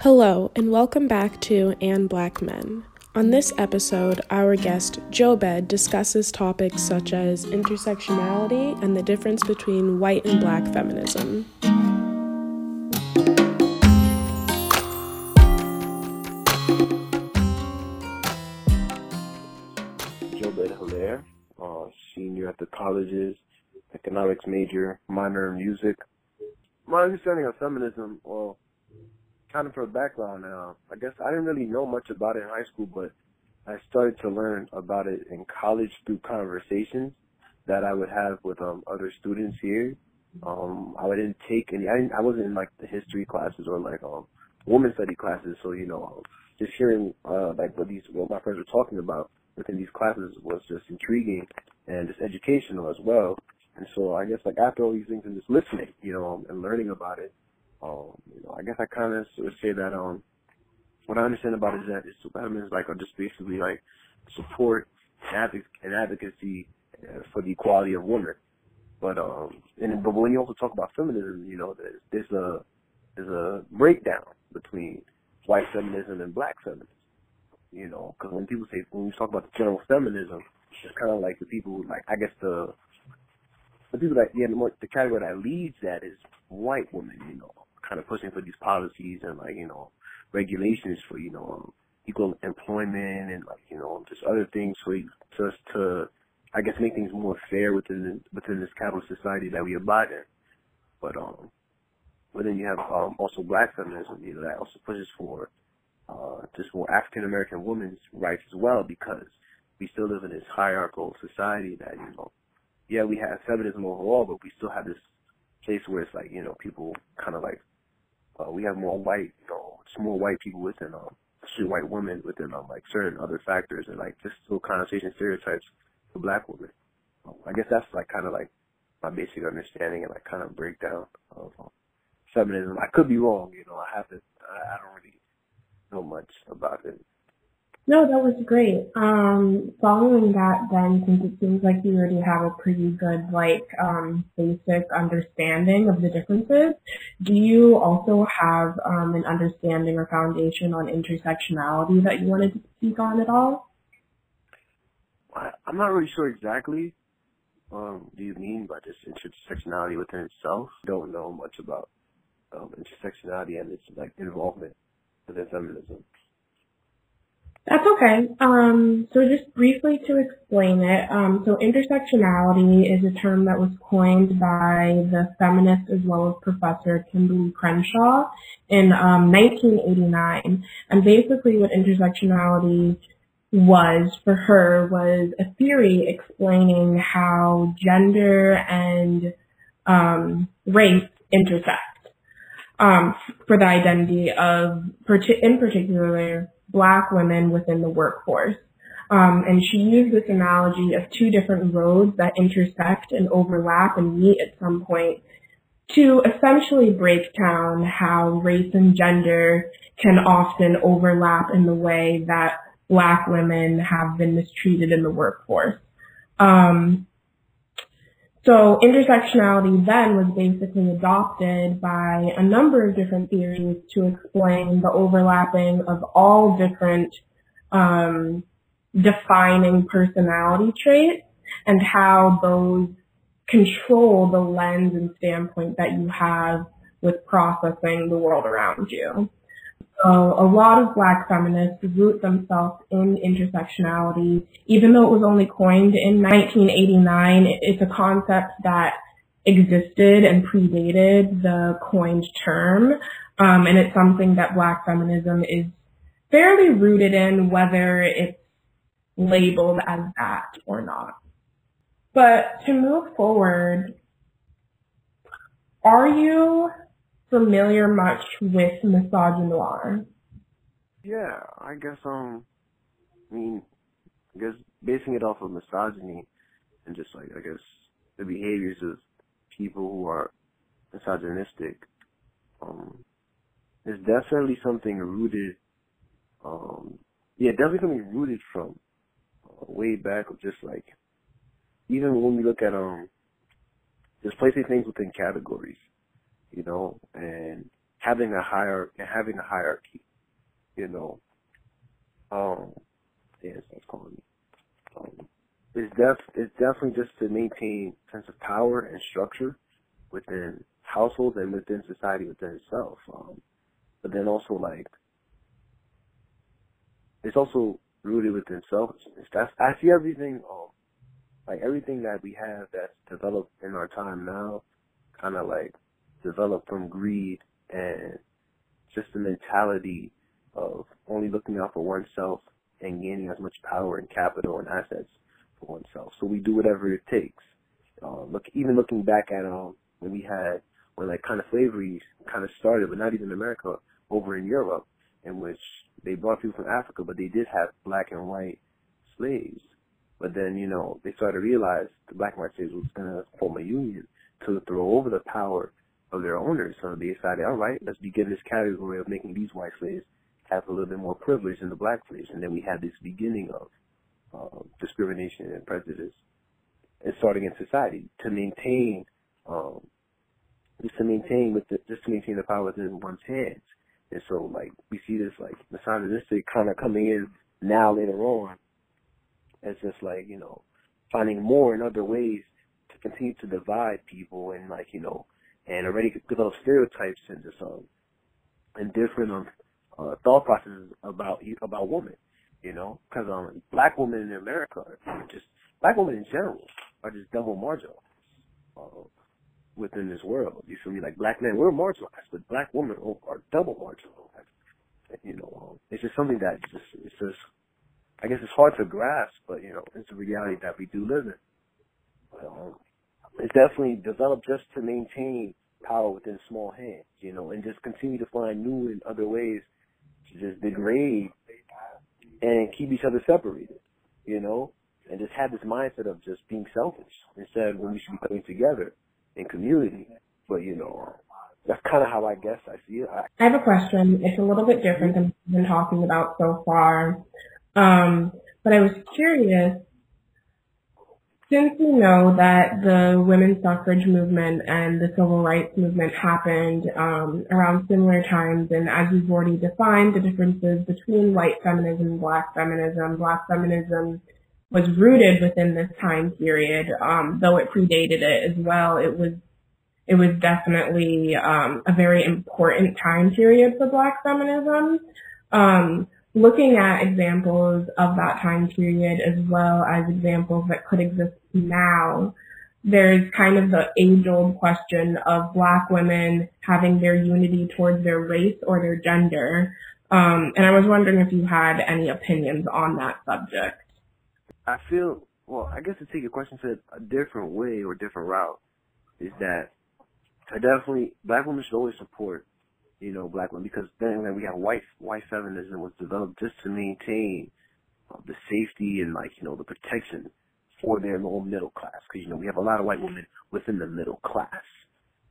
Hello, and welcome back to And Black Men. On this episode, our guest, Jobed, discusses topics such as intersectionality and the difference between white and black feminism. Jobed Hilaire, uh, senior at the college's economics major, minor in music. My understanding of feminism, well, kind of for background, uh, I guess I didn't really know much about it in high school, but I started to learn about it in college through conversations that I would have with um, other students here. Um, I didn't take any. I, didn't, I wasn't in like the history classes or like um, women study classes. So you know, just hearing uh, like what these what my friends were talking about within these classes was just intriguing and just educational as well. And so I guess like after all these things and just listening, you know, and learning about it, um, you know, I guess I kind of would say that um, what I understand about it is that it's feminism is like just basically like support and advocacy uh, for the equality of women. But um, and but when you also talk about feminism, you know, there's, there's a there's a breakdown between white feminism and black feminism. You know, because when people say when we talk about the general feminism, it's kind of like the people like I guess the the people that yeah the, more, the category that leads that is white women. You know, kind of pushing for these policies and like you know regulations for you know um, equal employment and like you know just other things for just to I guess make things more fair within within this capitalist society that we abide in. But um, but then you have um also black feminism, you know, that also pushes for uh just more African American women's rights as well because we still live in this hierarchical society that you know, yeah, we have feminism overall, but we still have this place where it's like you know people kind of like uh, we have more white, you know, just more white people within, um, especially white women within, um, like certain other factors and like just still connotation stereotypes for black women. Um, I guess that's like kind of like my basic understanding and like kind of breakdown of um, feminism. I could be wrong, you know. I haven't, I, I don't really know much about it. No, that was great. Um, following that then, since it seems like you already have a pretty good, like, um, basic understanding of the differences, do you also have um, an understanding or foundation on intersectionality that you wanted to speak on at all? I'm not really sure exactly. Um, do you mean by this intersectionality within itself? Don't know much about um, intersectionality and its like involvement within feminism. That's okay. Um, so just briefly to explain it, um, so intersectionality is a term that was coined by the feminist as well as professor Kimberlé Crenshaw in um, 1989. And basically what intersectionality was for her was a theory explaining how gender and um, race intersect um, for the identity of, in particular, black women within the workforce. Um, and she used this analogy of two different roads that intersect and overlap and meet at some point to essentially break down how race and gender can often overlap in the way that black women have been mistreated in the workforce. Um, so intersectionality then was basically adopted by a number of different theories to explain the overlapping of all different um, defining personality traits and how those control the lens and standpoint that you have with processing the world around you. So a lot of black feminists root themselves in intersectionality, even though it was only coined in 1989. It's a concept that existed and predated the coined term, um, and it's something that black feminism is fairly rooted in, whether it's labeled as that or not. But to move forward, are you familiar much with misogynoir? Yeah, I guess um, I mean, I guess basing it off of misogyny and just like I guess the behaviors of people who are misogynistic, um, is definitely something rooted, um, yeah, definitely something rooted from uh, way back of just like, even when we look at um, just placing things within categories you know, and having a hierarchy, having a hierarchy, you know. Um, yes, that's calling me. Um, it's def it's definitely just to maintain sense of power and structure within households and within society within itself. Um, but then also like it's also rooted within selfishness. That's I see everything um like everything that we have that's developed in our time now kinda like developed from greed and just the mentality of only looking out for oneself and gaining as much power and capital and assets for oneself. So we do whatever it takes. Uh, look, even looking back at um, when we had when like kind of slavery kind of started, but not even in America, over in Europe, in which they brought people from Africa, but they did have black and white slaves. But then, you know, they started to realize the black and white slaves was going to form a union to throw over the power of their owners. So they decided, all right, let's begin this category of making these white slaves have a little bit more privilege than the black slaves. And then we had this beginning of uh, discrimination and prejudice and starting in society to maintain, um, just to maintain with the, just to maintain the power within one's hands. And so, like, we see this, like, misogynistic kind of coming in now later on as just, like, you know, finding more and other ways to continue to divide people and, like, you know, and already develop stereotypes and just, um, and different, um, uh, thought processes about, about women, you know, because, um, black women in America just, black women in general are just double marginal Uh, within this world. You feel me? Like black men, we're marginalized, but black women are double marginalized. You know, um, it's just something that just it's just I guess it's hard to grasp, but you know, it's a reality that we do live in. But, um, it's definitely developed just to maintain power within small hands, you know, and just continue to find new and other ways to just degrade and keep each other separated, you know, and just have this mindset of just being selfish instead of when we should be coming together in community. But you know, that's kind of how I guess I see it. I, I have a question. It's a little bit different than we've been talking about so far. Um, but I was curious, since we know that the women's suffrage movement and the civil rights movement happened um, around similar times, and as we've already defined the differences between white feminism and black feminism, black feminism was rooted within this time period, um, though it predated it as well. It was it was definitely um, a very important time period for Black feminism. Um, looking at examples of that time period as well as examples that could exist now, there's kind of the age-old question of Black women having their unity towards their race or their gender. Um, and I was wondering if you had any opinions on that subject. I feel well. I guess to take your question to a different way or different route is that I definitely black women should always support you know black women because then we have white white feminism was developed just to maintain uh, the safety and like you know the protection for their low middle class because you know we have a lot of white women within the middle class,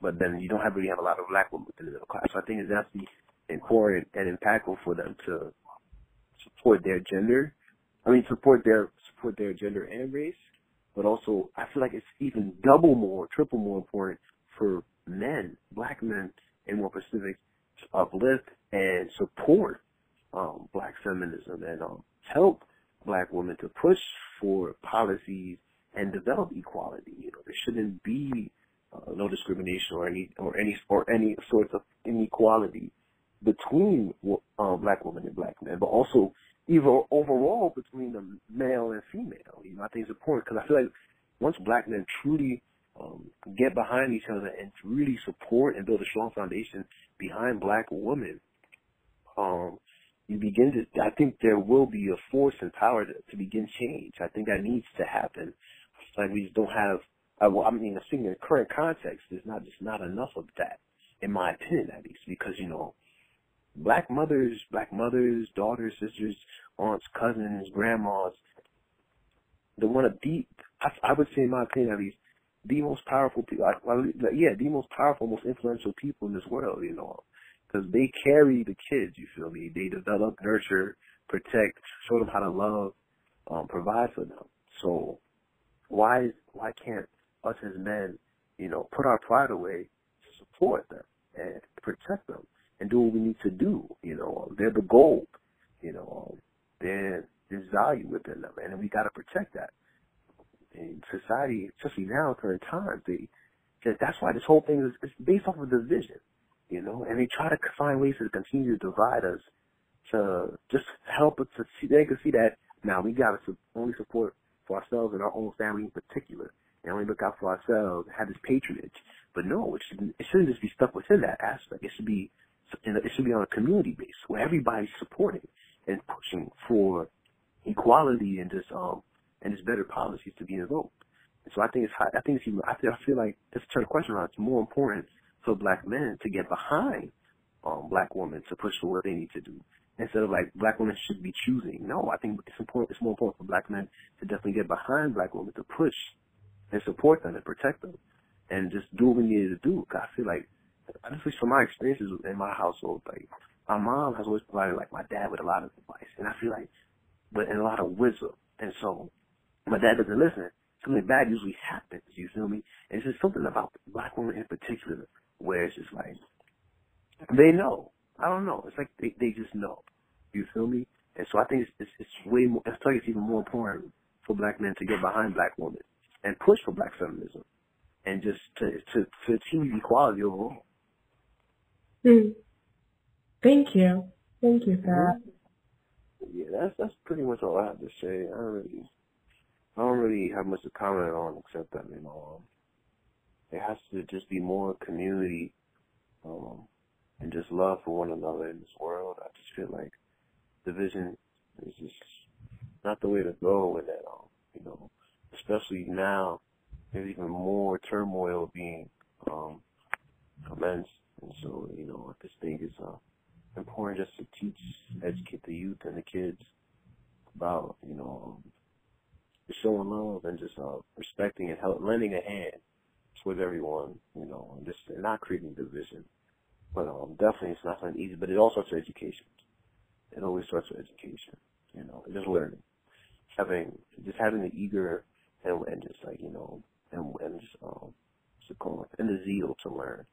but then you don't have really have a lot of black women within the middle class. So I think it's definitely important and impactful for them to support their gender I mean, support their support their gender and race, but also I feel like it's even double more, triple more important for men, black men, and more Pacific, uplift and support um, black feminism and um, help black women to push for policies and develop equality. You know, there shouldn't be uh, no discrimination or any or any or any sort of inequality between um, black women and black men, but also even overall between the male and female. You know, I think it's important because I feel like once black men truly um, get behind each other and really support and build a strong foundation behind black women, um, you begin to. I think there will be a force and power to, to begin change. I think that needs to happen. Like we just don't have. I, I mean, I think in the current context, there's not just not enough of that, in my opinion, at least, because you know black mothers, black mothers, daughters, sisters, aunts, cousins, grandmas, the one of the, I, I would say in my opinion at least, the most powerful people, well, yeah, the most powerful, most influential people in this world, you know, because they carry the kids, you feel me? They develop, nurture, protect, show them how to love, um, provide for them. So why, why can't us as men, you know, put our pride away to support them and protect them? and do what we need to do. You know, they're the gold. You know, there there's value within them, and we got to protect that. In society, especially now, current times, they that's why this whole thing is, is based off of division. You know, and they try to find ways to continue to divide us to just help us to see. They can see that now we got to only support for ourselves and our own family in particular and only look out for ourselves, have this patronage. But no, it shouldn't, it shouldn't just be stuck within that aspect. It should be, it should be on a community base where everybody's supporting and pushing for equality and just, um, and it's better policies to be invoked. So I think it's, I think it's I feel, I feel like, turn the question around, it's more important for black men to get behind, um, black women to push for what they need to do instead of like black women should be choosing. No, I think it's important. It's more important for black men to definitely get behind black women to push and support them and protect them and just do what we needed to do. Cause I feel like, honestly, from my experiences in my household, like my mom has always provided like my dad with a lot of advice, and I feel like, but and a lot of wisdom. And so, my dad doesn't listen. Something bad usually happens. You feel me? And it's just something about black women in particular where it's just like they know. I don't know. It's like they they just know. You feel me? And so I think it's it's, it's way more. I think it's even more important for black men to get behind black women and push for black feminism and just to to, to achieve equality overall. Mm. Thank you. Thank you that. Yeah, that's that's pretty much all I have to say. I don't really I don't really have much to comment on except that, you know, um, has to just be more community um, and just love for one another in this world. I just feel like division is just not the way to go in that, um, you know, especially now, there's even more turmoil being um, commenced. And so, you know, I just think it's uh, important just to teach, educate the youth and the kids about, you know, um, showing love and just uh, respecting and help, lending a hand with everyone, you know, and just not creating division. But um, definitely it's not something easy, but it all starts with education. It always starts with education, you know, just learning. Having, just having the eager and, and just like you know, and and just um, what's called, and the zeal to learn,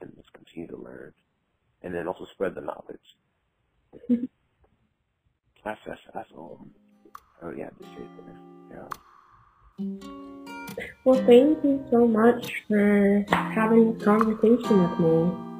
and just continue to learn, and then also spread the knowledge. that's that's that's all. I really have to say there. Well, thank you so much for having this conversation with me.